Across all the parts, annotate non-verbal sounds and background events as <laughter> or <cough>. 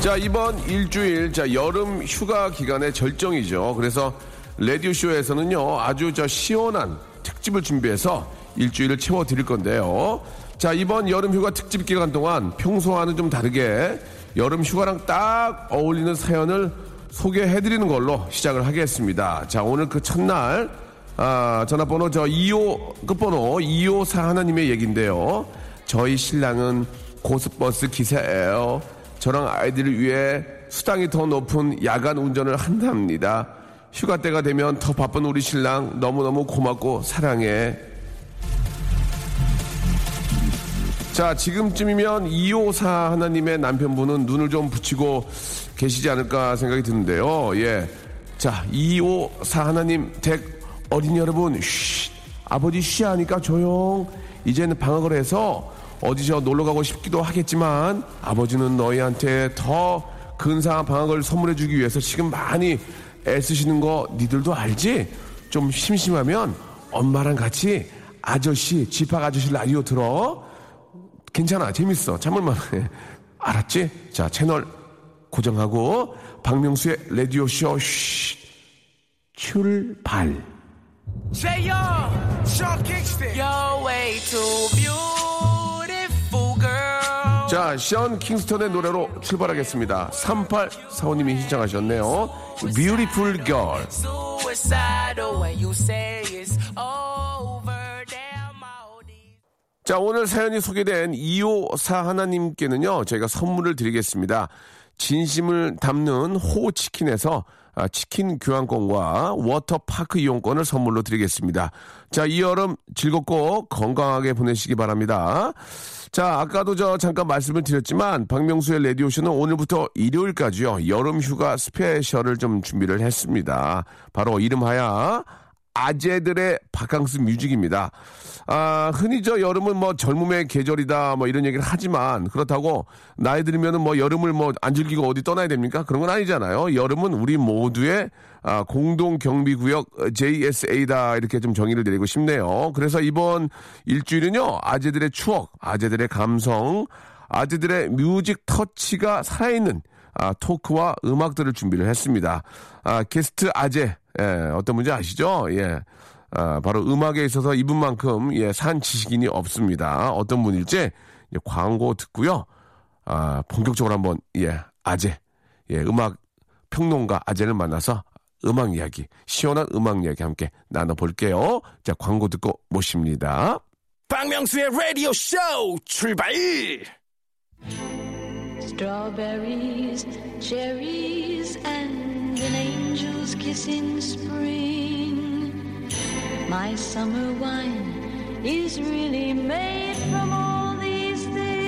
자, 이번 일주일, 자, 여름 휴가 기간의 절정이죠. 그래서 라디오쇼에서는요, 아주 저 시원한 특집을 준비해서 일주일을 채워드릴 건데요. 자, 이번 여름 휴가 특집 기간 동안 평소와는 좀 다르게 여름 휴가랑 딱 어울리는 사연을 소개해드리는 걸로 시작을 하겠습니다. 자, 오늘 그 첫날, 아, 전화번호 저 25, 끝번호 254 하나님의 얘기인데요. 저희 신랑은 고속버스 기사예요. 저랑 아이들을 위해 수당이 더 높은 야간 운전을 한답니다. 휴가 때가 되면 더 바쁜 우리 신랑 너무너무 고맙고 사랑해. 자, 지금쯤이면 254 하나님의 남편분은 눈을 좀 붙이고 계시지 않을까 생각이 드는데요. 예. 자, 254 하나님 댁 어린이 여러분, 쉬. 아버지 쉬하니까 조용. 이제는 방학을 해서 어디서 놀러 가고 싶기도 하겠지만 아버지는 너희한테 더 근사한 방학을 선물해 주기 위해서 지금 많이 애쓰시는 거 니들도 알지? 좀 심심하면 엄마랑 같이 아저씨, 집합 아저씨 라디오 들어. 괜찮아, 재밌어. 참을만 해. 알았지? 자, 채널 고정하고 박명수의 라디오 쇼 쉬, 출발. Say yo, Sean Kingston. You're way too beautiful, girl. 자, 션 킹스턴의 노래로 출발하겠습니다. 3845님이 신청하셨네요. Beautiful Girl. 자, 오늘 사연이 소개된 254 하나님께는요, 저희가 선물을 드리겠습니다. 진심을 담는 호치킨에서 아, 치킨 교환권과 워터파크 이용권을 선물로 드리겠습니다. 자, 이 여름 즐겁고 건강하게 보내시기 바랍니다. 자, 아까도 저 잠깐 말씀을 드렸지만 박명수의 라디오쇼는 오늘부터 일요일까지요. 여름 휴가 스페셜을 좀 준비를 했습니다. 바로 이름하여 아재들의 바캉스 뮤직입니다. 아, 흔히 저 여름은 뭐 젊음의 계절이다 뭐 이런 얘기를 하지만 그렇다고 나이 들면은 뭐 여름을 뭐 안 즐기고 어디 떠나야 됩니까? 그런 건 아니잖아요. 여름은 우리 모두의 아, 공동 경비 구역 JSA다 이렇게 좀 정의를 내리고 싶네요. 그래서 이번 일주일은요. 아재들의 추억, 아재들의 감성, 아재들의 뮤직 터치가 살아있는 아, 토크와 음악들을 준비를 했습니다. 아, 게스트 아재, 예, 어떤 분인지 아시죠? 예. 아, 바로 음악에 있어서 이분만큼, 예, 산 지식인이 없습니다. 어떤 분일지, 예, 광고 듣고요. 아, 본격적으로 한번, 예, 아재, 예, 음악 평론가 아재를 만나서 음악 이야기, 시원한 음악 이야기 함께 나눠 볼게요. 자, 광고 듣고 모십니다. 박명수의 라디오 쇼 출발. Strawberries, cherries, and an angel's kiss in spring. My summer wine is really made from all these things.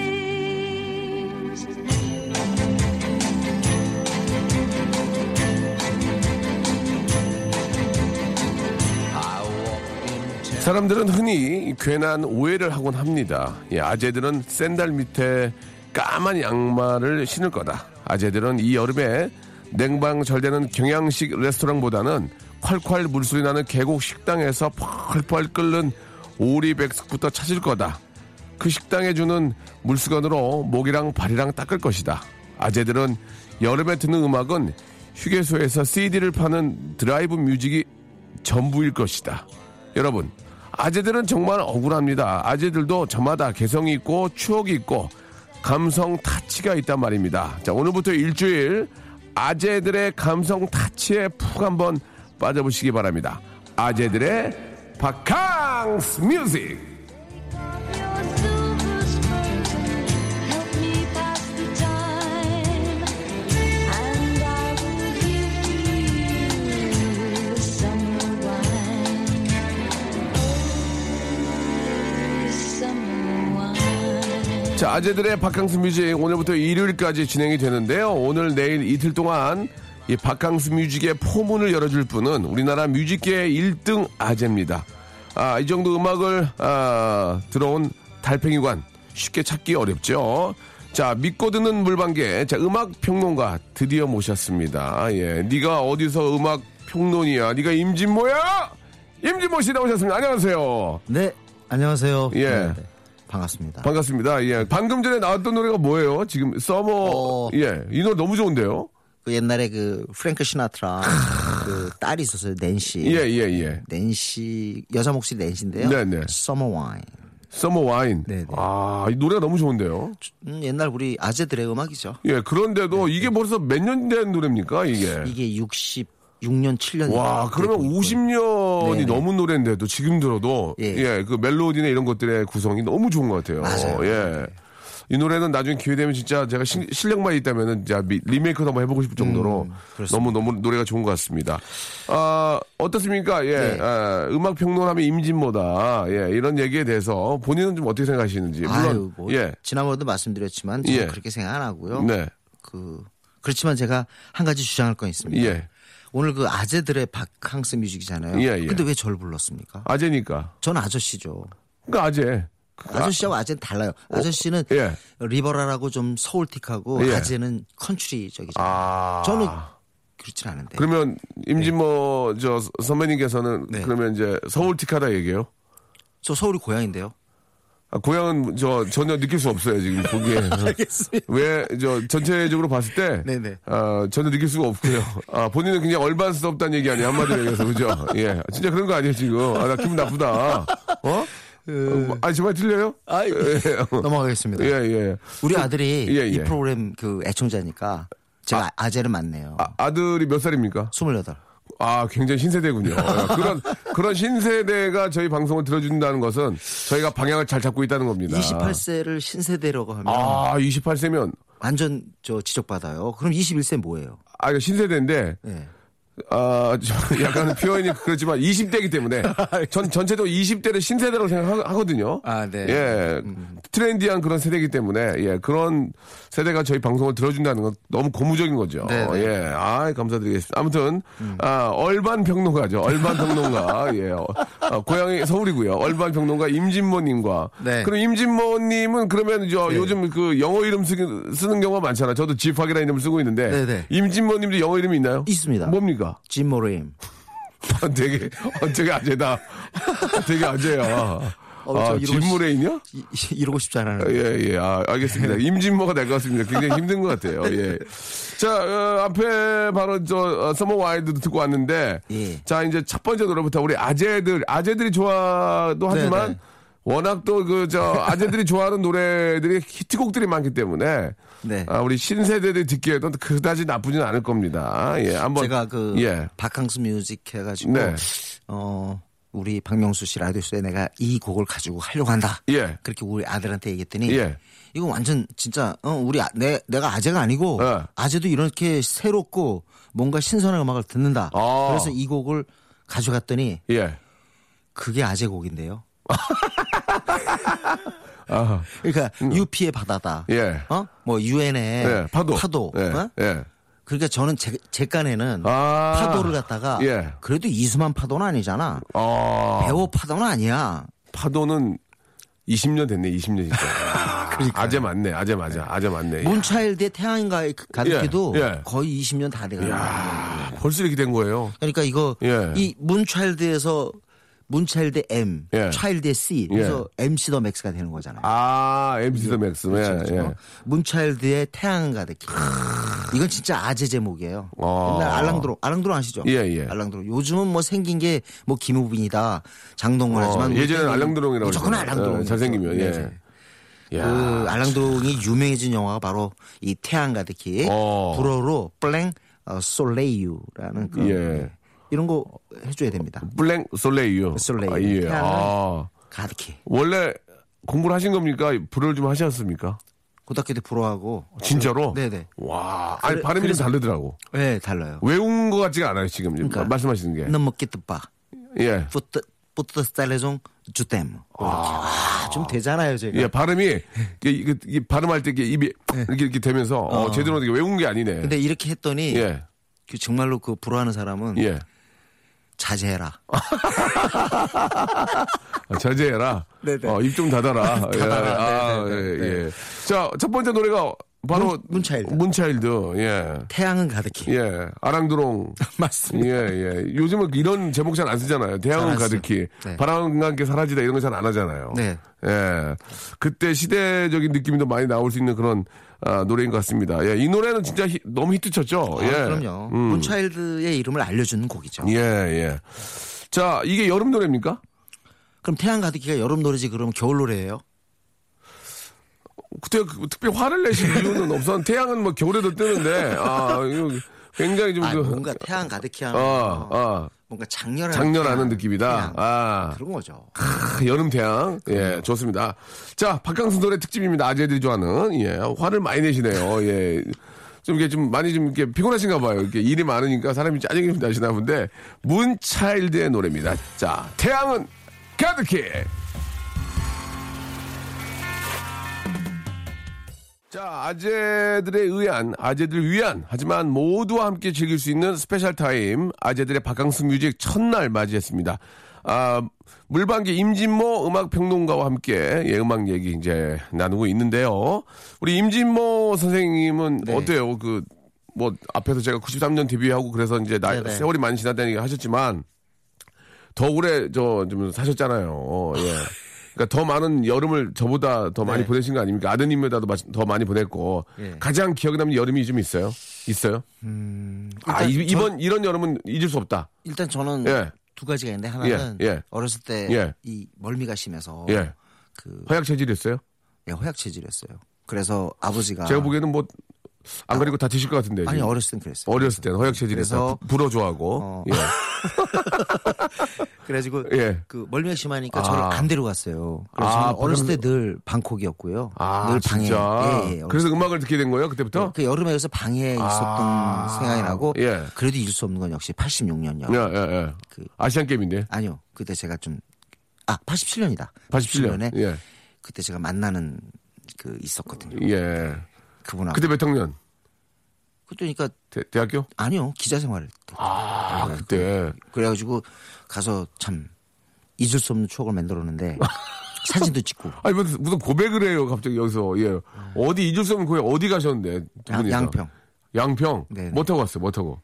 사람들은 흔히 괜한 오해를 하곤 합니다. 예, 아재들은 샌들 밑에 까만 양말을 신을 거다. 아재들은 이 여름에 냉방 잘 되는 경양식 레스토랑보다는 콸콸 물소리 나는 계곡 식당에서 펄펄 끓는 오리백숙부터 찾을 거다. 그 식당에 주는 물수건으로 목이랑 발이랑 닦을 것이다. 아재들은 여름에 듣는 음악은 휴게소에서 CD를 파는 드라이브 music이 전부일 것이다. 여러분, 아재들은 정말 억울합니다. 아재들도 저마다 개성이 있고 추억이 있고 감성 타치가 있단 말입니다. 자, 오늘부터 일주일 아재들의 감성 타치에 푹 한번 빠져보시기 바랍니다. 아재들의 바캉스 뮤직! 자, 아재들의 바캉스 music 오늘부터 일요일까지 진행이 되는데요. 오늘 내일 이틀 동안 이 바캉스 music의 포문을 열어줄 분은 우리나라 music계의 1등 아재입니다. 아, 이 정도 음악을 아, 들어온 달팽이관 쉽게 찾기 어렵죠. 자, 믿고 듣는 물방개. 자, 음악 평론가 드디어 모셨습니다. 예. 네가 어디서 음악 평론이야? 네가 임진모야? 임진모 씨 나오셨습니다. 안녕하세요. 네, 안녕하세요. 예. 네, 네. 반갑습니다. 반갑습니다. 예. 방금 전에 나왔던 노래가 뭐예요? 지금 Summer 어. 예. 이 노래 너무 좋은데요. 그 옛날에 그 프랭크 시나트라 그 딸이 있었어요, 낸시. 예, 예, 예. 낸시 여자 목소리 낸시인데요. 네, 네. Summer Wine. Summer Wine. 네, 네. 아, 이 노래가 너무 좋은데요. 음, 옛날 우리 아재들의 음악이죠. 예. 그런데도 이게 벌써 몇 년 된 노래입니까, 이게? 네, 이게 66년 7년. 와, 그러면 50년이 네네. 넘은 노래인데도 지금 들어도 예. 예. 그 멜로디나 이런 것들의 구성이 너무 좋은 것 같아요. 맞아요. 예. 이 노래는 나중에 기회 되면 진짜 제가 시- 실력만 있다면은 리메이크도 한번 해보고 싶을 정도로 음. 너무 너무 노래가 좋은 것 같습니다. 아 어떻습니까? 예, 네. 아, 음악 평론하면 임진모다. 예, 이런 얘기에 대해서 본인은 좀 어떻게 생각하시는지. 물론 아유, 뭐 예, 지난번에도 말씀드렸지만 저는 예. 그렇게 생각 안 하고요. 네, 그 그렇지만 제가 한 가지 주장할 건 있습니다. 예, 오늘 그 아재들의 바캉스 뮤직이잖아요. 예, 예. 근데 왜 저를 불렀습니까? 아재니까. 전 아저씨죠. 그러니까 아재. 아저씨하고 아재는 달라요. 아저씨는 예. liberal하고 좀 soul틱하고 예. 아재는 country적이죠. 아, 저는 그렇진 않은데. 그러면 임진모 저 선배님께서는 네. 그러면 이제 서울틱하다 얘기해요? 저 서울이 고향인데요. 아, 고향은 저 전혀 느낄 수 없어요 지금 보기에. <laughs> 알겠습니다. 왜 저 전체적으로 봤을 때 네네. 아, 전혀 느낄 수가 없고요. 아, 본인은 굉장히 urban스럽다는 얘기 아니에요 한마디로 얘기해서 그죠? 예, 진짜 그런 거 아니에요 지금? 아, 나 기분 나쁘다. 어? 어, 아, 정말 틀려요? 아이, 넘어가겠습니다. 예, 예. 우리 아들이 예, 예. 이 프로그램 그 애청자니까 제가 아, 재를 맞네요. 아, 아들이 몇 살입니까? 28. 아, 굉장히 신세대군요. 예, 그런, 그런 신세대가 저희 방송을 들어준다는 것은 저희가 방향을 잘 잡고 있다는 겁니다. 28세를 신세대라고 하면 아, 28세면, 완전 저 지적받아요. 그럼 21세 뭐예요? 아, 이거 신세대인데, 예. 아, 좀 <laughs> 약간 표현이 그렇지만 20대이기 때문에 전 전체적으로 20대를 신세대라고 생각하거든요. 아, 네. 예. 트렌디한 그런 세대이기 때문에 예, 그런 세대가 저희 방송을 들어준다는 건 너무 고무적인 거죠. 네, 네. 예. 아, 감사드리겠습니다. 아무튼 아, 얼반 평론가죠. 얼반 평론가. <laughs> 예. 어, 아, 고향이 서울이고요. 얼반 평론가 임진모 님과 네. 그럼 임진모 님은 그러면 저 요즘 그 영어 이름 쓰, 쓰는 경우가 많잖아요. 저도 지팍이라는 이름을 쓰고 있는데 네, 네. 임진모 님도 영어 이름이 있나요? 있습니다. 뭡니까? 짐 모레임. 아, 되게, 어, 되게 아재다. 되게 아재야. 어, 아, 진무레인이요? 이- 이러고 싶지 않아요. 예, 예, 아, 알겠습니다. <laughs> 임진모가 될 것 같습니다. 굉장히 힘든 것 같아요. 예. 자, 어, 앞에 바로 저, 어, Summer Wine도 듣고 왔는데, 예. 자, 이제 첫 번째 노래부터 우리 아재들, 아재들이 좋아도 하지만, 네, 네. 워낙 또 그, 저, 아재들이 좋아하는 노래들이 히트곡들이 많기 때문에, 네. 아, 우리 신세대들이 듣기에도 그다지 나쁘진 않을 겁니다. 예, 한번. 제가 그 예. 바캉스 뮤직 해가지고 네. 어 우리 박명수 씨 라디오쇼에 내가 이 곡을 가지고 하려고 한다. 예. 그렇게 우리 아들한테 얘기했더니 예. 이거 완전 진짜 어 우리 아- 내 내가 아재가 아니고 예. 아재도 이렇게 새롭고 뭔가 신선한 음악을 듣는다. 아. 그래서 이 곡을 가져갔더니 예. 그게 아재 곡인데요. 아, 그러니까 UP의 바다다. 예. 어? 뭐 UN의 예, 파도. 파도. 예, 어? 예. 그러니까 저는 제, 제 깐에는 아. 파도를 갖다가 예. 그래도 이수만 파도는 아니잖아. 아, 배우 파도는 아니야. 파도는 20년 됐네, 20년 진짜. <laughs> 아재 맞네, 아재 맞아, 아재 맞네. 문차일드의 태양인가에 가득해도 예, 예. 거의 20년 다 돼가요. 야, 벌써 이렇게 된 거예요. 그러니까 이거 예. 이 문차일드에서 문차일드 M, 예. 차일드의 C, 그래서 MC 더 맥스가 되는 거잖아요. 아, MC 더 맥스. 예, 그렇죠, 그렇죠. 예. 문차일드의 태양은 가득히. 이건 진짜 아재 제목이에요. 아. 옛날 알랑드롱 알랑드롱 아시죠? 예, 예. 알랑드롱. 요즘은 뭐 생긴 게 뭐 김우빈이다, 장동건 하지만 어, 예전에는 우리 알랑드롱이라고 무조건. 알랑드롱. 예, 잘생기면, 예. 야. 그 알랑드롱이 유명해진 영화가 바로 이 태양 가득히 어. 불어로 블랭 어, 솔레이유라는 그 예. 이런 거 해줘야 됩니다. 블랭 솔레이유. 솔레이유. 아, 예. 아. 가득히 원래 공부를 하신 겁니까? 불을 좀 하셨습니까? 고등학교 때 불어하고 진짜로? 네네. 와. 아니, 그래- 발음이 좀 그래서- 다르더라고. 네 달라요. 외운 것 같지가 않아요, 지금. 그러니까. 말씀하시는 게. 너무 끼뜨빠. 예. 뿌뜨 뿌뜨 스타일레종 주댐. 아, 좀 되잖아요 제가. 예, 발음이, 이게, 이게, 발음할 때 이게 입이 이렇게, 이렇게 되면서, 어, 제대로 이게 외운 게 아니네. 네. 근데 이렇게 했더니 예. 그 정말로 그 불어하는 사람은 예. 자제해라. 아, 자제해라. 네네. 어, 입 좀 닫아라. 예. 닫아라. 아, 네네네. 예, 예. 자, 첫 번째 노래가 바로 문- 문차일드. 문차일드. 예. 태양은 가득히. 예. 아랑드롱. <laughs> 맞습니다. 예, 예. 요즘은 이런 제목 잘 안 쓰잖아요. 쓰죠. 가득히. 네. 바람과 함께 사라지다 이런 거 잘 안 하잖아요. 네. 예. 그때 시대적인 느낌이 더 많이 나올 수 있는 그런 아, 노래인 것 같습니다. 예. 이 노래는 진짜 히- 너무 히트 쳤죠. 아, 예. 그럼요. 음. 문차일드의 이름을 알려주는 곡이죠. 예, 예. 자, 이게 여름 노래입니까? 그럼 태양 가득히가 여름 노래지 그럼 겨울 노래예요? 그때 그- 특별히 화를 내실 이유는 없었. 태양은 뭐 겨울에도 뜨는데, 아, 이거 굉장히 좀 아, 그, 뭔가 태양 가득히 하면 아, 아, 뭔가 작렬한 작렬하는 느낌이다. 아, 그런 거죠. 크, 여름 태양. 예, 좋습니다. 자, 바캉스 노래 특집입니다. 아재들이 좋아하는. 예, 화를 많이 내시네요. 예. 좀 이게 좀 많이 좀 이렇게 피곤하신가 봐요. 이렇게 일이 많으니까 사람이 짜증이 좀 나시나 본데, 문차일드의 노래입니다. 자, 태양은 가득히! 자, 아재들에 의한, 아재들 위한, 하지만 모두와 함께 즐길 수 있는 special time, 아재들의 바캉스 music 첫날 맞이했습니다. 아, 물방개 임진모 음악평론가와 함께, 예, 음악 얘기 이제 나누고 있는데요. 우리 임진모 선생님은 네. 어때요? 그, 뭐, 앞에서 제가 93년 데뷔하고 그래서 이제 나, 네네. 세월이 많이 지났다는 얘기 하셨지만, 더 오래 저 좀 사셨잖아요. 어, 예. <laughs> 그러니까 더 많은 여름을 저보다 더 많이 네. 보내신 거 아닙니까? 아드님보다도 마- 더 많이 보냈고 예. 가장 기억에 남는 여름이 좀 있어요? 있어요? 아 일단 이, 이번 이런 여름은 잊을 수 없다. 일단 저는 예. 두 가지가 있는데 하나는 예, 예. 어렸을 때 예. 이 멀미가 심해서 예. 그 허약 체질이었어요? 예, 허약 체질이었어요. 그래서 아버지가 제가 보기에는 뭐 안 가리고 다 드실 것 같은데. 아니 지금. 어렸을 땐 그랬어요. 어렸을 때는 허약 체질에서 불어 좋아하고. 어. 예. <laughs> 그래가지고 예. 그 멀미가 심하니까 아. 저를 안 데려갔어요. 그래서 아, 어렸을 때 늘 방콕이었고요. 아, 늘 방에. 진짜. 예, 예, 그래서 음악을 듣게 된 거예요, 그때부터? 그 여름에 방에 있었던 아. 생각이 나고 예. 그래도 잊을 수 없는 건 역시 86년이요. 예, 예, 예. 그- 아시안 게임인데. 아니요. 그때 제가 좀 아, 87년이다. 87년. 87년에 예. 그때 제가 만나는 그 있었거든요. 예. 그분하고. 그때 몇 학년? 그러니까 대, 대학교? 아니요. 기자 생활을 때. 아, 그때. 그 래가지고 가서 참 잊을 수 없는 추억을 만들었는데 <laughs> 사진도 찍고 아니 무슨, 무슨 고백을 해요 갑자기 여기서 예 어디 잊을 수 없는 고향 어디 가셨는데 두 양- 양평 양평 네네. 뭐 타고 갔어요 뭐 타고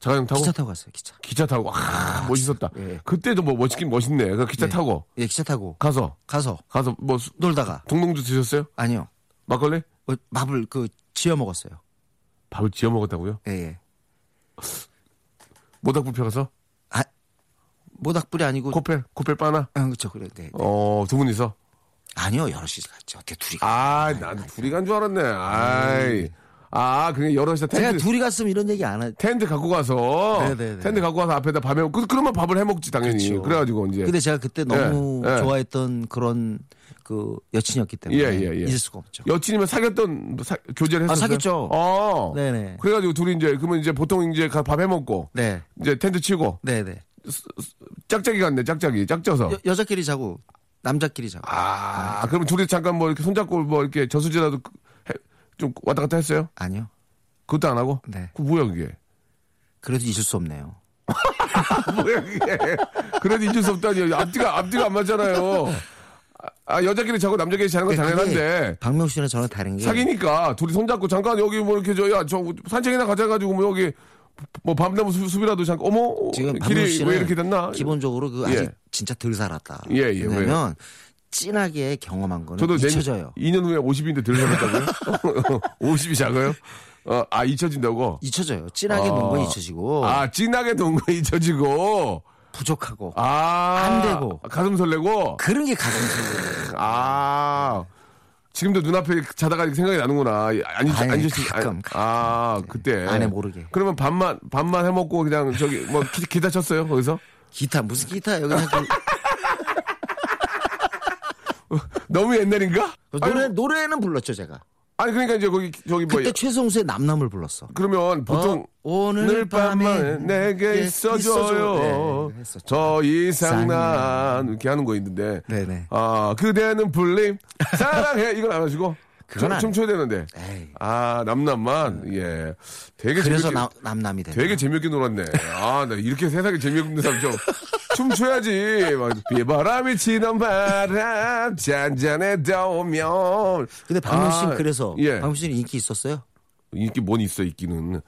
자가용 타고 기차 타고 갔어요. 기차. 기차 타고 아 멋있었다 예. 그때도 뭐 멋있긴 멋있네 그 기차 예. 타고 예, 기차 타고 가서 가서 가서 뭐 수- 놀다가 동동주 드셨어요 아니요. 막걸리 어, 밥을 그 지어 먹었어요. 밥을 지어 먹었다고요 예, 예. 모닥불 펴가서 아, 모닥불이 아니고 코펠 코펠 빠나 아, 그렇죠. 그래. 네. 어두 분이서 아니요. 여럿이 갔죠. 어떻게 둘이 가? 아난 둘이 간 줄 알았네 아이 아 그냥 여럿이서 제가 텐트 둘이 갔으면 이런 얘기 안 하. 텐트 갖고 가서 네네네. 텐트 갖고 가서 앞에다 밤에 그 그러면 밥을 해 먹지 당연히 그렇죠. 그래가지고 이제 근데 제가 그때 너무 예, 예. 좋아했던 그런 그 여친이었기 때문에 예, 예, 예. 잊을 수가 없죠. 여친이면 사귀었던 사- 교제를 아, 했었어요. 사귀었죠. 어. 네네. 그래가지고 둘이 이제 그러면 이제 보통 이제 밥해 먹고 네, 이제 텐트 치고 네, 네. 짝짝이 갔네 짝짝이 짝져서. 여, 여자끼리 자고 남자끼리 자고. 아 그러면 둘이 잠깐 뭐 이렇게 손잡고 뭐 이렇게 저수지라도 좀 왔다 갔다 했어요? 아니요. 그것도 안 하고? 네. 그 뭐야 그게? 그래도 잊을 수 없네요. <laughs> 뭐야 그게? 그래도 잊을 수 없다니 앞뒤가 앞뒤가 안 맞잖아요. 아 여자끼리 자고 남자끼리 자는 건 당연한데 그게 박명수 씨랑 저랑 다른 게 사귀니까 둘이 손잡고 잠깐 여기 뭐 이렇게 저야저 산책이나 가자 가지고 뭐 여기 뭐 밤나무 숲- 숲이라도 잠깐 어머 지금 길이 왜 이렇게 됐나? 기본적으로 그 예. 아직 진짜 덜 살았다. 예, 예, 왜냐면 진하게 경험한 거는 저도 내 잊혀져요. 2년 후에 50인데 덜 살았다고요? 50이 작아요? 어, 아, 잊혀진다고? 잊혀져요. 진하게 아. 논건 잊혀지고 아, 진하게 거 잊혀지고. 부족하고 아. 안 되고. 가슴 설레고. 그런 게 가장 슬퍼요. 아. 지금도 눈앞에 자다가 생각이 나는구나. 아니, 아니, 아니, 가끔, 아, 그때. 안에 모르게. 그러면 밥만, 밥만 해먹고 그냥 저기, 뭐, 기, 기타 쳤어요, 거기서? 기타 무슨 기타 여기 그 <laughs> <laughs> 너무 옛날인가? 노래 아니, 노래는 불렀죠 제가. 아니, 그러니까 이제 거기, 저기 뭐. 그때 최성수의 남남을 불렀어. 그러면 보통. 어, 오늘 밤에 내게 예, 있어줘요. 네. 저 이상 쌍. 난 이렇게 하는 거 있는데. 네네. 아 그대는 불림 사랑해 이건 안 하시고 그건 춤, 안 춤춰야 되는데. 에이. 아 남남만 예. 되게 그래서 재밌게 나- 남남이 된. 되게 재밌게 놀았네. 아 나 이렇게 세상에 재미없는 사람 좀 춤춰야지. 막 비바람이 치는 바람 잔잔해 닿으면. 근데 박명수 씨 아, 그래서 예. 박명수 씨는 인기 있었어요? 인기 뭔 있어 있기는.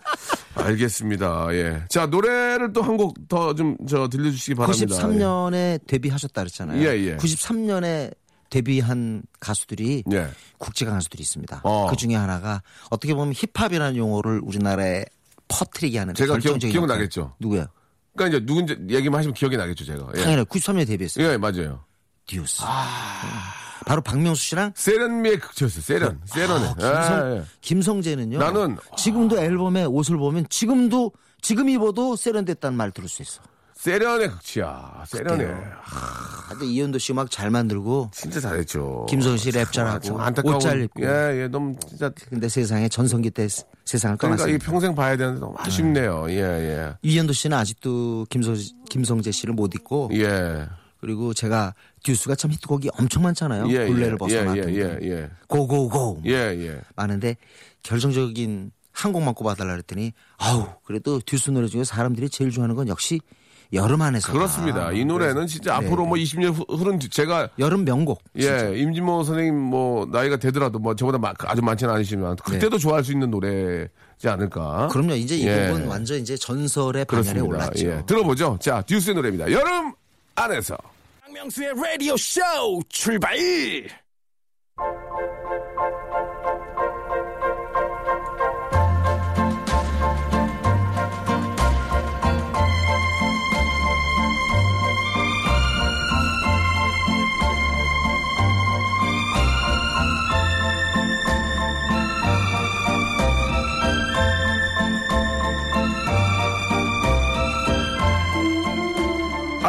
알겠습니다. 예. 자 노래를 또 한 곡 더 좀 저 들려주시기 바랍니다. 93년에 데뷔하셨다 그랬잖아요. 예, 예. 93년에 데뷔한 가수들이 예. 국제가 가수들이 있습니다. 어. 그 중에 하나가 어떻게 보면 힙합이라는 용어를 우리나라에 퍼뜨리게 하는 제가 기억- 역할. 기억 나겠죠? 누구야? 그러니까 이제 누군지 얘기만 하시면 기억이 나겠죠 제가. 예. 당연히 93년에 데뷔했어요. 예 맞아요. 듀스. 바로 박명수 씨랑 세련미의 극치였어요. 세련. 세련의. 아, 김성, 예, 예. 김성재는요. 나는- 지금도 앨범에 옷을 보면 지금도 지금 입어도 세련됐다는 말 들을 수 있어. 세련의 극치야. 세련의. 근데 이현도 씨막잘 만들고 진짜 잘했죠. 김성훈 씨랩 아, 잘하고 참 안타까운. 옷잘 입고. 예, 예, 너무 진짜. 근데 세상에 전성기 때 세- 세상을 그러니까 이. 평생 봐야 되는데 너무 아쉽네요. 예, 예. 이현도 씨는 아직도 김성, 김성재 씨를 못 잊고 예. 그리고 제가 듀스가 참 히트곡이 엄청 많잖아요. 예, 굴레를 예, 벗어나. 예, 예, 예. 고고고. 예, 예. 많은데 결정적인 한 곡만 꼽아달라 그랬더니 아우 그래도 듀스 노래 중에 사람들이 제일 좋아하는 건 역시 여름 안에서 그렇습니다. 이 노래는 진짜 네, 앞으로 네.뭐 20년 후- 흐른 뒤- 제가 여름 명곡. 진짜. 예, 임진모 선생님 뭐 나이가 되더라도 뭐 저보다 마- 아주 많지는 않으시지만 그때도 좋아할 수 있는 노래지 않을까? 네. 그럼요. 이제 이 예. 곡은 완전 이제 전설의 반열에. 올랐죠. 예. 들어보죠. 자, 듀스의 노래입니다. 여름 안에서. 박명수의 라디오 쇼 출발!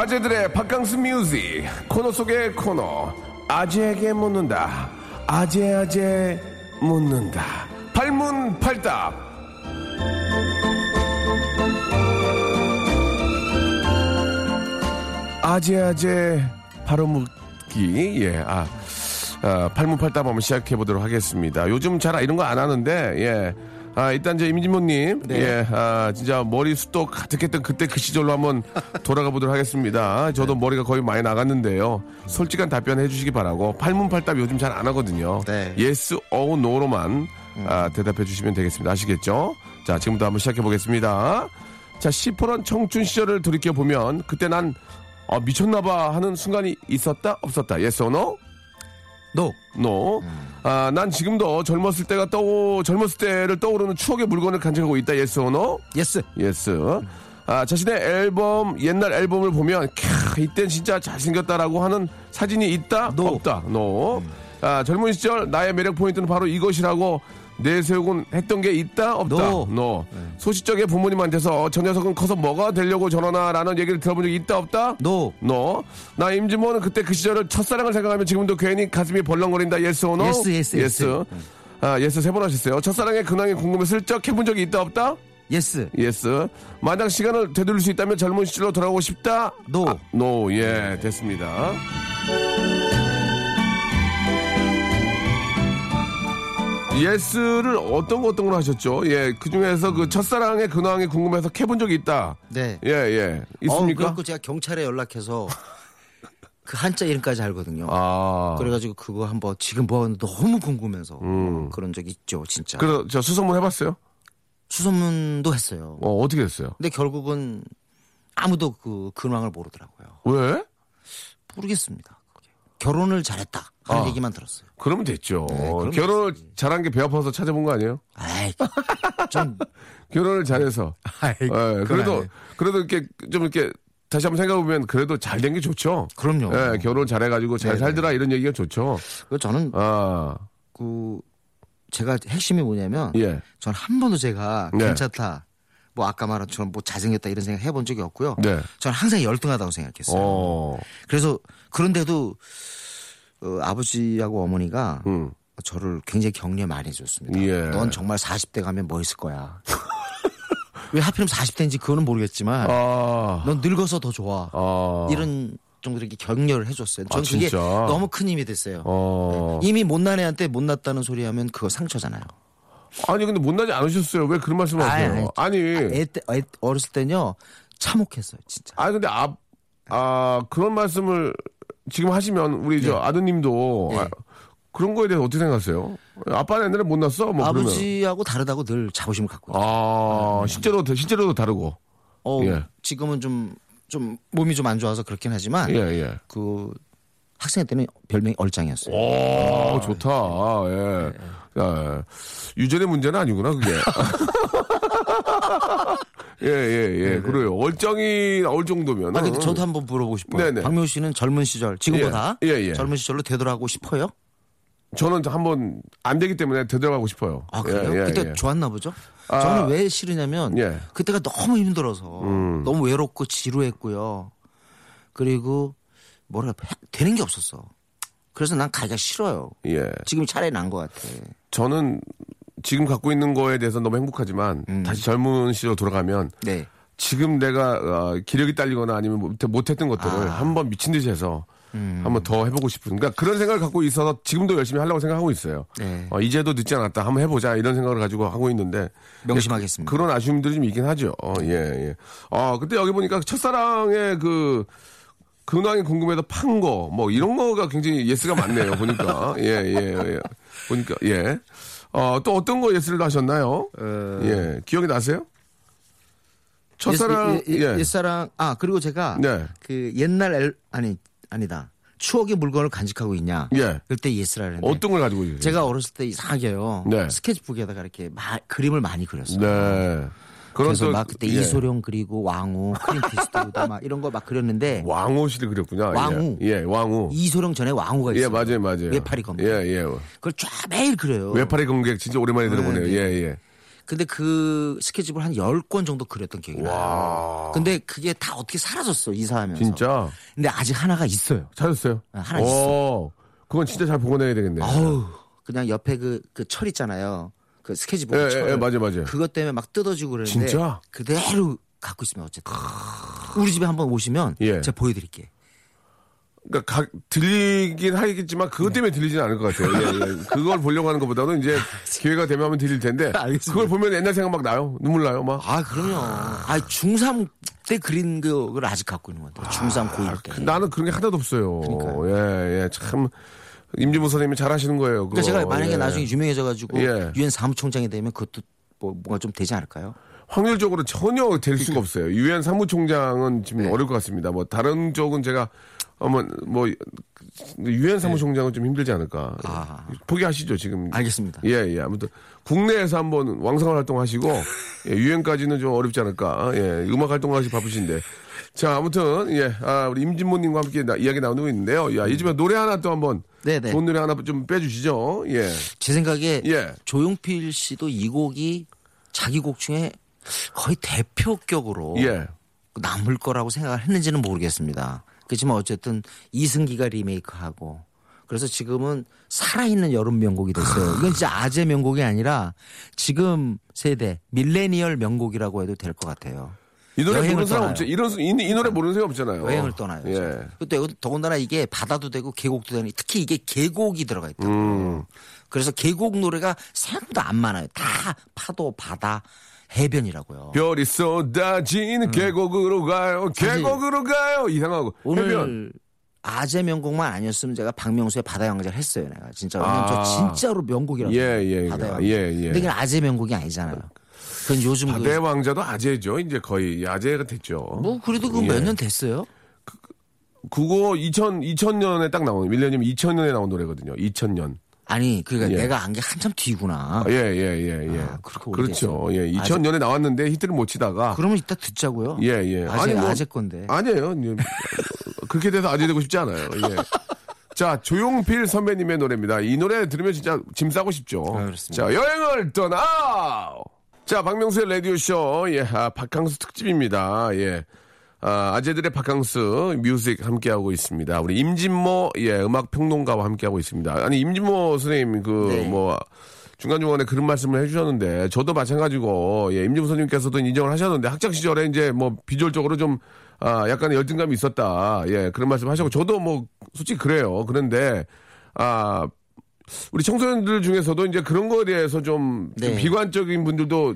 아재들의 바캉스 뮤직 코너 속의 코너. 아재에게 묻는다. 아재 아재 묻는다. 팔문팔답. 아재 아재 바로 묻기. 예아 아, 팔문팔답 한번 시작해 보도록 하겠습니다. 요즘 잘 이런 거 안 하는데 예. 아, 일단 저 임진모님, 네. 예, 아, 진짜 머리 숱도 가득했던 그때 그 시절로 한번 <laughs> 돌아가 보도록 하겠습니다. 저도 머리가 거의 많이 나갔는데요. 솔직한 답변 해주시기 바라고 팔문팔답 요즘 잘 안 하거든요. 네. yes or no로만 아, 대답해 주시면 되겠습니다. 아시겠죠? 자, 지금부터 한번 시작해 보겠습니다. 자, 시퍼런 청춘 시절을 돌이켜 보면 그때 난 어, 미쳤나봐 하는 순간이 있었다 없었다. yes or no? No. no. 아, 난 지금도 젊었을 때가 떠 젊었을 때를 떠오르는 추억의 물건을 간직하고 있다. yes or no? Yes. Yes. 아, 자신의 앨범, 옛날 앨범을 보면, 캬, 이땐 진짜 잘생겼다라고 하는 사진이 있다? No. 없다? No. 아, 젊은 시절 나의 매력 포인트는 바로 이것이라고 내세우곤 했던 게 있다? 없다? No. No. 소시적에 부모님한테서 저 녀석은 커서 뭐가 되려고 저러나라는 얘기를 들어본 적이 있다? 없다? No. No. 나 임진모는 그때 그 시절을 첫사랑을 생각하면 지금도 괜히 가슴이 벌렁거린다. Yes or no? Yes, yes, yes. Yes. 아, yes 세 번 하셨어요. 첫사랑의 근황이 궁금해 슬쩍 캐본 적이 있다? 없다? Yes. Yes. 만약 시간을 되돌릴 수 있다면 젊은 시절로 돌아가고 싶다? No. 아, no. 예, 됐습니다. 예스를 어떤 거 어떤 걸 하셨죠? 예, 그 중에서 그 첫사랑의 근황이 궁금해서 캐본 적이 있다. 네. 예, 예. 어, 있습니까? 그래갖고 제가 경찰에 연락해서 <laughs> 그 한자 이름까지 알거든요. 아. 그래가지고 그거 한번 지금 뭐 너무 궁금해서 음. 그런 적 있죠, 진짜. 그래서 저 수소문 해봤어요? 수소문도 했어요. 어, 어떻게 됐어요? 근데 결국은 아무도 그 근황을 모르더라고요. 왜? 모르겠습니다. 결혼을 잘했다. 그런 아. 얘기만 들었어요. 그러면 됐죠. 네, 결혼을 잘한 게 배 아파서 찾아본 거 아니에요? 아이, 좀 <laughs> 결혼을 잘해서. 아이, 예, 그건 그래도 아니에요. 그래도 이렇게 좀 이렇게 다시 한번 생각해 보면 그래도 잘 된 게 좋죠. 그럼요. 예, 결혼 잘해가지고 잘 네네. 살더라 이런 얘기가 좋죠. 그 저는 아, 그 제가 핵심이 뭐냐면 예, 전한 번도 제가 네. 괜찮다. 뭐 아까 말한 것처럼 뭐 잘생겼다 이런 생각 해본 적이 없고요. 네. 저는 항상 열등하다고 생각했어요. 어, 그래서 그런데도 어, 아버지하고 어머니가 음, 저를 굉장히 격려 많이 해줬습니다. 예. 넌 정말 40대 가면 뭐 있을 거야. <laughs> 왜 하필이면 40대인지 그거는 모르겠지만 아, 넌 늙어서 더 좋아. 아, 이런 정도로 이렇게 격려를 해줬어요. 아, 전 그게 진짜? 너무 큰 힘이 됐어요. 어, 이미 못난 애한테 못났다는 소리 하면 그거 상처잖아요. 아니 근데 못나지 않으셨어요? 왜 그런 말씀을 하세요? 아니, 애 때, 애- 어렸을 때는요 참혹했어요, 진짜. 아니 근데 아, 아 그런 말씀을 지금 하시면 우리 저 네. 아드님도 네. 아, 그런 거에 대해서 어떻게 생각하세요? 아빠는 옛날에 못 났어? 뭐 그러면. 아버지하고 다르다고 늘 자부심을 갖고 있어요. 아, 실제로 실제로도 다르고. 어, 예. 지금은 좀, 좀 몸이 좀 안 좋아서 그렇긴 하지만 예, 예. 그 학생 때는 별명이 얼짱이었어요. 오, 좋다. 예. 야, 유전의 문제는 아니구나, 그게. <laughs> 예, 예, 예. 그래요. 얼짱이 나올 정도면. 아, 근데 저도 한번 물어보고 싶어요. 네네. 박명수 씨는 젊은 시절, 지금보다 예, 예, 예. 젊은 시절로 되돌아가고 싶어요? 저는 한번 안 되기 때문에 되돌아가고 싶어요. 아, 그래요? 예, 예, 그때 예. 좋았나 보죠? 아. 저는 왜 싫으냐면 예. 음. 그때가 너무 힘들어서 너무 외롭고 지루했고요. 그리고 뭐라 해- 되는 게 없었어. 그래서 난 가기가 싫어요. 예. 지금 차라리 난 것 같아. 저는 지금 갖고 있는 거에 대해서 너무 행복하지만 음. 다시 젊은 시절 돌아가면 네. 지금 내가 어, 기력이 딸리거나 아니면 못- 못했던 것들을 아. 한번 미친 듯이 해서 음. 한번 더 해보고 싶은 그러니까 그런 생각을 갖고 있어서 지금도 열심히 하려고 생각하고 있어요. 네. 어, 이제도 늦지 않았다. 한번 해보자 이런 생각을 가지고 하고 있는데 명심하겠습니다. 그런 아쉬움들이 좀 있긴 하죠. 어, 예, 예. 어, 그때 여기 보니까 첫사랑의 그 근황이 궁금해서 판 거, 뭐, 이런 거가 굉장히 yes가 많네요, 보니까. 예, 예, 예. 보니까, 예. 어, 또 어떤 거 yes를 하셨나요? 예. 기억이 나세요? 첫사랑, 옛, 예. 옛, 옛사랑 아 그리고 제가 네. 그 옛날 엘, 아니 아니다 추억의 물건을 간직하고 있냐 예. 그때 yes라 했는데 어떤 걸 가지고 계세요? 제가 어렸을 때 이상하게요 네. 스케치북에다가 이렇게 마- 그림을 많이 그렸어요. 네. 그래서 또, 막 그때 예. 이소룡 그리고 왕우, 클린트 이스트우드 막 이런 거 막 그렸는데 왕우 씨를 그렸군요. 왕우. 예, 예 왕우. 이소룡 전에 왕우가 예, 있어요. 맞아요, 맞아요. 외팔이 검객. 예, 예. 그걸 쫙 매일 그려요. 외파리 검객 진짜 오랜만에 들어보네요. 네. 예, 예. 근데 그 스케치북을 한 10권 정도 그렸던 기억이 나요. 근데 그게 다 어떻게 사라졌어, 이사하면서. 진짜? 근데 아직 하나가 있어요. 찾았어요? 아, 하나 오, 그건 진짜 잘 보관해야 되겠네. 아우, 그냥 옆에 그, 그 철 있잖아요. 그 스케치북 예, 철. 예, 예, 맞아요, 맞아요. 그것 때문에 막 뜯어지고 그러는데. 진짜? 그대로 갖고 있으면 어쨌든. 우리 집에 한번 오시면 예. 제가 보여드릴게. 그러니까 각, 들리긴 하겠지만 그것 때문에 들리진 않을 것 같아요. 예, 예. <laughs> 그걸 보려고 하는 것보다는 이제 기회가 되면 한번 들릴 텐데. <laughs> 알겠습니다. 그걸 보면 옛날 생각 막 나요. 눈물 나요, 막. 아, 그럼요. 아, 중3 때 그린 그걸 아직 갖고 있는 것 같아요. 중3 고1 때. 그- 나는 그런 게 하나도 없어요. 그러니까요. 예, 예. 참. 임진모 선생님이 잘 하시는 거예요. 그거. 그러니까 제가 만약에 예. 나중에 유명해져가지고 예. 유엔 사무총장이 되면 그것도 뭐 뭔가 좀 되지 않을까요? 확률적으로 전혀 될 그러니까. 수가 없어요. 유엔 사무총장은 지금 네. 어려울 것 같습니다. 뭐 다른 쪽은 제가 어머 뭐 유엔 사무총장은 좀 힘들지 않을까. 네. 아. 포기하시죠 지금. 알겠습니다. 예, 예. 아무튼 국내에서 한번 왕성한 활동하시고 <laughs> 예, 유엔까지는 좀 어렵지 않을까. 예, 음악 활동하시 바쁘신데. 자, 아무튼 예, 아, 우리 임진모님과 함께 나- 이야기 나누고 있는데요. 야, 이 집에 노래 하나 또 한번 네네. 좋은 노래 하나 좀 빼주시죠. 예, 제 생각에 예. 조용필 씨도 이 곡이 자기 곡 중에 거의 대표격으로 예. 남을 거라고 생각을 했는지는 모르겠습니다. 그렇지만 어쨌든 이승기가 리메이크하고 그래서 지금은 살아있는 여름 명곡이 됐어요. <laughs> 이건 진짜 아재 명곡이 아니라 지금 세대 밀레니얼 명곡이라고 해도 될 것 같아요. 이 노래 모르는 사람. 없죠. 이런 이, 이 노래 모르는 사람 없잖아요. 여행을 떠나요. 예. 그때 더군다나 이게 바다도 되고 계곡도 되는 특히 이게 계곡이 들어가 있다고. 음. 그래서 계곡 노래가 생각보다 안 많아요. 다 파도, 바다, 해변이라고요. 별이 쏟아지는 계곡으로 가요. 음. 계곡으로 가요. 이상하고. 오늘 해변. 아재 명곡만 아니었으면 제가 박명수의 바다 왕자를 했어요. 내가 진짜 왜냐면 아. 저 진짜로 명곡이라고. 예, 예, 바다 예, 왕자. 예, 예. 근데 이건 아재 명곡이 아니잖아요. 그건 요즘 그, 바다의 왕자도 아재죠. 이제 거의 아재가 됐죠. 뭐 그래도 그 예. 몇년 됐어요. 그거 2000 2000년에 딱 나온 밀레니엄 2000년에 나온 노래거든요. 2000년. 아니 그러니까 예. 내가 안 게 한참 뒤구나. 예, 예, 예, 예. 아, 그렇게 그렇죠. 예, 2000년에 나왔는데 히트를 못 치다가 그러면 이따 듣자고요. 예, 예. 아니, 뭐- 아재 건데. 아니에요. 예. 그렇게 돼서 아재 되고 싶지 않아요. 예. <laughs> 자, 조용필 선배님의 노래입니다. 이 노래 들으면 진짜 짐 싸고 싶죠. 아, 그렇습니다. 자, 여행을 떠나! 자, 박명수의 라디오 쇼, 예, 아, 바캉스 특집입니다. 예. 아, 아재들의 바캉스 music 함께하고 있습니다. 우리 임진모, 예, 음악 평론가와 함께하고 있습니다. 아니, 임진모 선생님, 그, 네. 뭐, 중간중간에 그런 말씀을 해주셨는데, 저도 마찬가지고, 예, 임진모 선생님께서도 인정을 하셨는데, 학창 시절에 이제 뭐, 비주얼적으로 좀, 아, 약간의 열등감이 있었다. 예, 그런 말씀 하셨고, 저도 뭐, 솔직히 그래요. 그런데, 아, 우리 청소년들 중에서도 이제 그런 거에 대해서 좀, 좀 네. 비관적인 분들도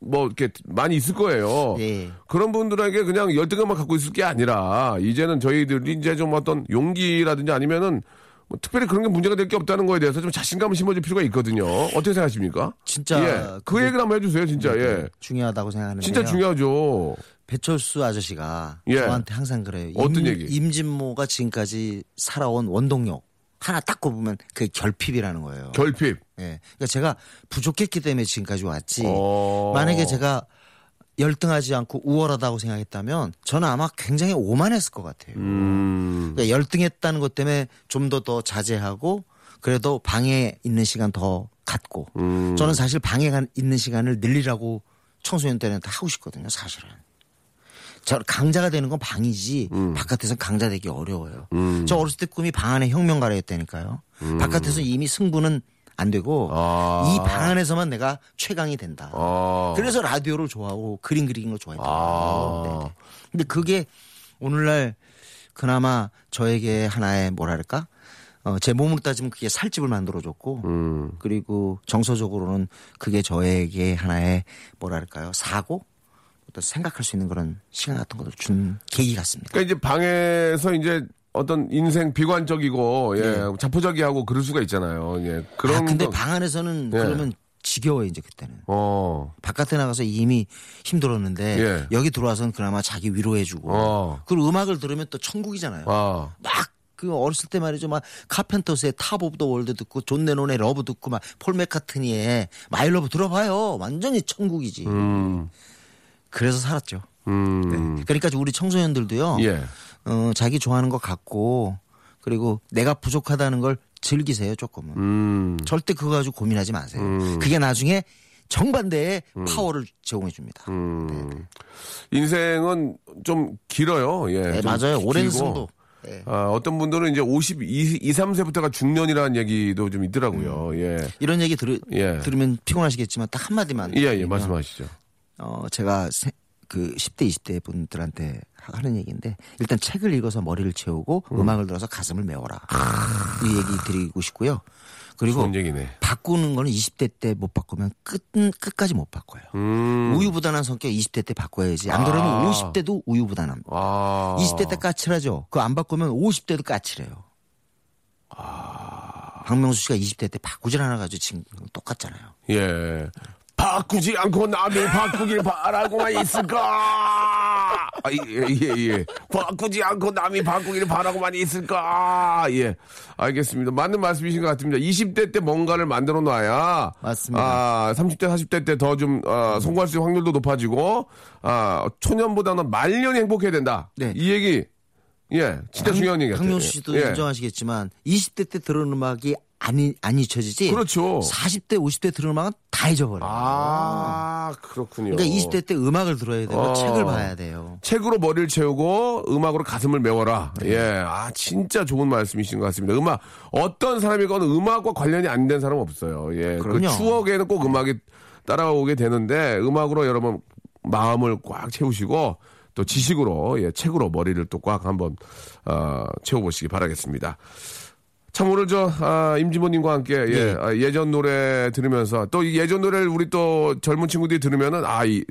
뭐, 이렇게 많이 있을 거예요. 예. 그런 분들에게 그냥 열등감만 갖고 있을 게 아니라, 이제는 저희들이 이제 좀 어떤 용기라든지 아니면은, 뭐 특별히 그런 게 문제가 될 게 없다는 거에 대해서 좀 자신감을 심어줄 필요가 있거든요. 어떻게 생각하십니까? 진짜 예. 그 얘기를 한번 해주세요, 진짜. 예. 중요하다고 생각하는데 진짜 중요하죠. 배철수 아저씨가 예. 저한테 항상 그래요. 어떤 임, 얘기? 임진모가 지금까지 살아온 원동력 하나 딱 꼽으면 그게 결핍이라는 거예요. 결핍. 예. 그러니까 제가 부족했기 때문에 지금까지 왔지. 어. 만약에 제가 열등하지 않고 우월하다고 생각했다면 저는 아마 굉장히 오만했을 것 같아요. 음. 그러니까 열등했다는 것 때문에 좀 더더 자제하고 그래도 방에 있는 시간 더 갖고 음. 저는 사실 방에 간- 있는 시간을 늘리라고 청소년 때는 다 하고 싶거든요, 사실은. 저 강자가 되는 건 방이지 음. 바깥에서 강자 되기 어려워요. 저 어렸을 때 꿈이 방 안에 혁명가라였다니까요. 바깥에서 이미 승부는 안 되고 음. 아. 이방 안에서만 내가 최강이 된다. 아. 그래서 라디오를 좋아하고 그림 그리는 걸 좋아했던 아. 네. 근데 그게 오늘날 그나마 저에게 하나의 뭐랄까 어, 제 몸을 따지면 그게 살집을 만들어줬고 음. 그리고 정서적으로는 그게 저에게 하나의 뭐랄까요 사고 어떤 생각할 수 있는 그런 시간 같은 것을 준 계기 같습니다. 그러니까 이제 방에서 이제 어떤 인생 비관적이고, 예, 자포자기하고 그럴 수가 있잖아요. 예. 그런. 아, 근데 거- 방 안에서는 예. 그러면 지겨워요 이제 그때는. 어. 바깥에 나가서 이미 힘들었는데 예. 여기 들어와서는 그나마 자기 위로해주고 어. 그리고 음악을 들으면 또 천국이잖아요. 아. 막그 어렸을 때 말이죠 막 카펜터스의 Top of the World 듣고 존 레논의 Love 듣고 막 폴 맥카트니의 My Love 들어봐요 완전히 천국이지 음. 그래서 살았죠 음. 네. 그러니까 우리 청소년들도요 예. 어, 자기 좋아하는 거 갖고 그리고 내가 부족하다는 걸 즐기세요 조금은 음. 절대 그거 가지고 고민하지 마세요 그게 나중에 정반대의 파워를 제공해 줍니다 음. 인생은 좀 길어요. 예. 네, 좀 맞아요 오랜 길고. 승도 네. 아, 어떤 분들은 이제 52, 2, 3세부터가 중년이라는 얘기도 좀 있더라고요. 예. 이런 얘기 들, 예. 들으면 피곤하시겠지만 딱 한마디만 예, 예, 드리면 말씀하시죠. 어, 제가 세- 그 10대, 20대 분들한테 하는 얘기인데 일단 책을 읽어서 머리를 채우고 음. 악을 들어서 가슴을 메워라. 이 얘기 드리고 싶고요. 그리고. 바꾸는 거는 20대 때 못 바꾸면 끝, 끝까지 못 바꿔요. 음. 우유부단한 성격 20대 때 바꿔야지. 안 그러면 아. 50대도 우유부단함. 아. 20대 때 까칠하죠. 그거 안 바꾸면 50대도 까칠해요. 박명수 씨가 20대 때 바꾸질 않아가지고 지금 똑같잖아요. 예. 바꾸지 않고 남이 바꾸길 바라고만 있을까? 아, 예, 예, 예. 바꾸지 않고 남이 바꾸길 바라고만 있을까? 예. 알겠습니다. 맞는 말씀이신 것 같습니다. 20대 때 뭔가를 만들어 놔야. 맞습니다. 아, 30대, 40대 때 더 좀, 아, 성공할 수 있는 확률도 높아지고, 아, 초년보다는 말년이 행복해야 된다. 네. 이 얘기, 예. 진짜 중요한 얘기 같아요. 강명수 씨도 예. 인정하시겠지만 20대 때 들은 음악이 안, 안 잊혀지지. 그렇죠. 40대, 50대 들은 음악은 다 잊어버려요. 아, 그렇군요. 그러니까 20대 때 음악을 들어야 되고 어. 책을 봐야 돼요. 책으로 머리를 채우고 음악으로 가슴을 메워라. 네. 예. 아, 진짜 좋은 말씀이신 것 같습니다. 음악, 어떤 사람이건 음악과 관련이 안 된 사람 은 없어요. 예. 그 그럼요. 추억에는 꼭 음악이 따라오게 되는데 음악으로 여러분 마음을 꽉 채우시고 또 지식으로, 예, 책으로 머리를 또 꽉 한번, 어, 채워보시기 바라겠습니다. 참 오늘 저 아, 임지모님과 함께 예, 네. 아, 예전 노래 들으면서 또이 예전 노래를 우리 또 젊은 친구들이 들으면은 아 이,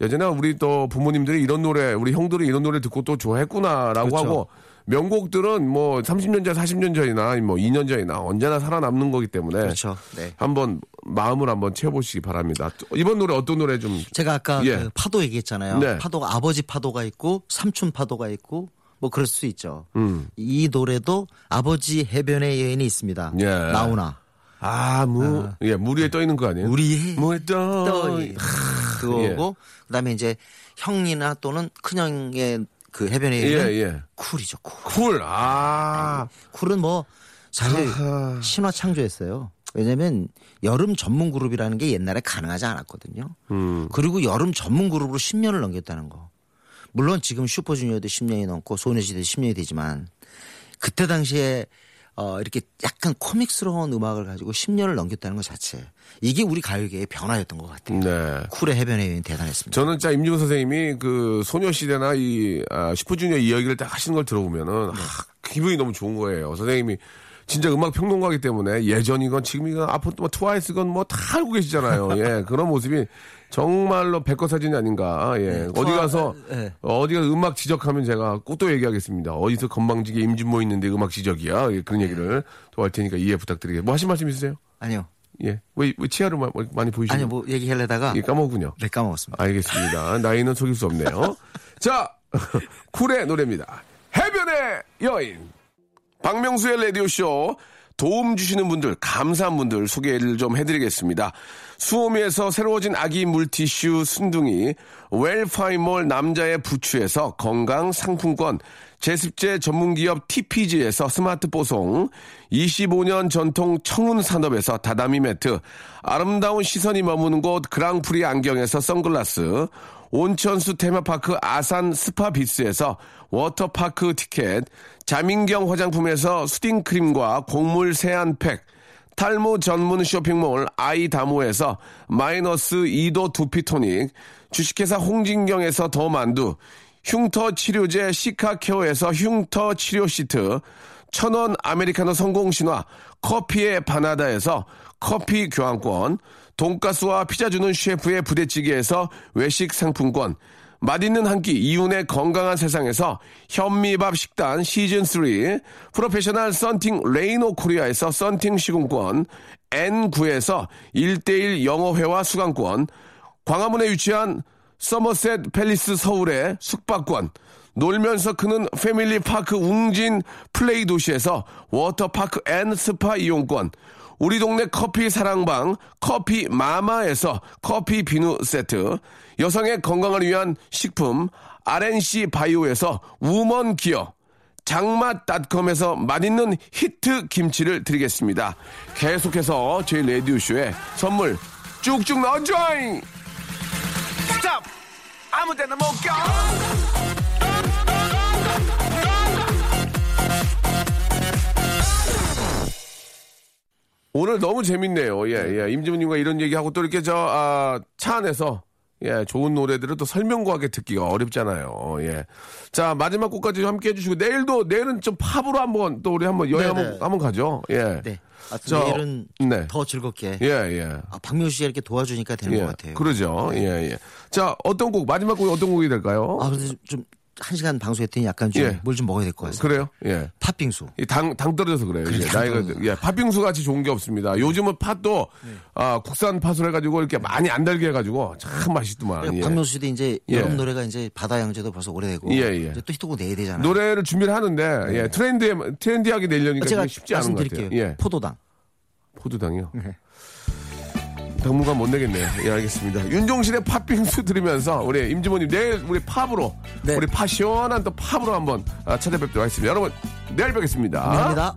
예전에 우리 또 부모님들이 이런 노래 우리 형들이 이런 노래 듣고 또 좋아했구나라고 그렇죠. 하고 명곡들은 뭐 30년 전 40년 전이나 뭐 2년 전이나 언제나 살아남는 거기 때문에 그렇죠. 네. 한번 마음을 한번 채워보시기 바랍니다. 또 이번 노래 어떤 노래 좀 제가 아까 예. 그 파도 얘기했잖아요. 네. 파도가 아버지 파도가 있고 삼촌 파도가 있고 뭐 그럴 수 있죠. 음. 이 노래도 아버지 해변의 여인이 있습니다. 예. 나오나. 아, 무, 예, 물 위에 떠 있는 거 아니에요? 우리의 물에 떠. 떠이. 그거고 예. 그 다음에 이제 형이나 또는 큰형의 그 해변의 예, 여인은 예. 쿨이죠. 쿨. 쿨. 아. 쿨은 뭐 사실 아하. 신화 창조했어요. 왜냐면 여름 전문 그룹이라는 게 옛날에 가능하지 않았거든요. 음. 그리고 여름 전문 그룹으로 10년을 넘겼다는 거. 물론 지금 슈퍼주니어도 10년이 넘고 소녀시대 10년이 되지만 그때 당시에 어 이렇게 약간 코믹스러운 음악을 가지고 10년을 넘겼다는 것 자체 이게 우리 가요계의 변화였던 것 같아요. 네. 쿨의 해변의 여인 대단했습니다. 저는 진짜 임지훈 선생님이 그 소녀시대나 이 아, 슈퍼주니어 이야기를 딱 하시는 걸 들어보면은 네. 아, 기분이 너무 좋은 거예요. 선생님이 진짜 음악 평론가기 때문에 예전이건 지금이건 앞으로 뭐 트와이스건 뭐 다 알고 계시잖아요. <laughs> 예, 그런 모습이 정말로 백거 사진이 아닌가. 예, 어디 가서 예. 어디 가서 음악 지적하면 제가 꼭 또 얘기하겠습니다. 어디서 건방지게 임진모 있는데 음악 지적이야. 예, 그런 얘기를 또 할 테니까 이해 부탁드리겠습니다. 뭐 하신 말씀 있으세요? 아니요. 예, 왜, 왜 치아를 마- 많이 보이시나요? 아니요. 뭐 얘기하려다가 예, 까먹군요. 네 까먹었습니다. 알겠습니다. 나이는 속일 수 없네요. <laughs> 자, <laughs> 쿨의 노래입니다. 해변의 여인. 박명수의 라디오쇼. 도움 주시는 분들, 감사한 분들 소개를 좀 해드리겠습니다. 수오미에서 새로워진 아기 물티슈 순둥이, 웰파이몰 남자의 부추에서 건강 상품권, 제습제 전문기업 TPG에서 스마트 뽀송, 25년 전통 청운 산업에서 다다미 매트, 아름다운 시선이 머무는 곳 그랑프리 안경에서 선글라스, 온천수 테마파크 아산 스파비스에서 워터파크 티켓, 자민경 화장품에서 soothing 크림과 곡물 세안팩, 탈모 전문 쇼핑몰 아이다모에서 마이너스 2도 두피토닉, 주식회사 홍진경에서 더 만두, 흉터 치료제 시카케어에서 흉터 치료 시트, 천원 아메리카노 성공 신화 커피의 바나다에서 커피 교환권, 돈가스와 피자 주는 셰프의 부대찌개에서 외식 상품권, 맛있는 한 끼 이윤의 건강한 세상에서 현미밥 식단 시즌 3 프로페셔널 썬팅 레이노 코리아에서 썬팅 시공권 N9에서 1대1 영어회화 수강권 광화문에 위치한 서머셋 팰리스 서울의 숙박권 놀면서 크는 family park 웅진 플레이 도시에서 워터파크 and 스파 이용권 우리 동네 커피 사랑방 커피 마마에서 커피 비누 세트 여성의 건강을 위한 식품 RNC 바이오에서 우먼 기어 장맛닷컴에서 맛있는 히트 김치를 드리겠습니다. 계속해서 저희 레디오쇼에 선물 쭉쭉 넣어줘잉! 스탑! 아무 데나 못 가! 오늘 너무 재밌네요. 예, 예. 임지훈님과 이런 얘기하고 또 이렇게 저, 아, 차 안에서 예, 좋은 노래들을 또 설명과하게 듣기가 어렵잖아요. 예. 자, 마지막 곡까지 함께 해주시고, 내일도, 내일은 좀 팝으로 한번 또 우리 한번 여행 네네. 한번, 한번 가죠. 예. 네. 아, 저, 내일은 네. 더 즐겁게 예, 예. 아, 박명수 씨가 이렇게 도와주니까 되는 예. 것 같아요. 그러죠. 예, 예. 자, 어떤 곡, 마지막 곡이 어떤 곡이 될까요? 아, 근데 좀 한 시간 방송했더니 약간 좀 예. 뭘좀 먹어야 될 것 같아요. 그래요? 예. 팥빙수. 이 당, 당 떨어져서 그래요. 이게 그러니까 나이가, 떨어져서. 예, 팥빙수 같이 좋은 게 없습니다. 요즘은 팥도, 네. 아, 국산 팥을 해가지고 이렇게 많이 안 달게 해가지고 참 맛있더만. 예. 박명수 씨도 이제 예. 여름 노래가 이제 바다 양제도 벌써 오래되고 예, 예. 이제 또 히트곡 내야 되잖아요. 노래를 준비를 하는데, 예, 트렌드에, 트렌디하게 내려니까 네. 제가 쉽지 않은 것 같아요. 예. 포도당. 포도당이요? 당분간 못 내겠네요. 예, 알겠습니다. 윤종신의 팥빙수 들으면서 우리 임지모님 내일 우리 팝으로 네. 우리 파 시원한 또 팝으로 한번 아, 찾아뵙도록 하겠습니다. 여러분 내일 뵙겠습니다. 감사합니다.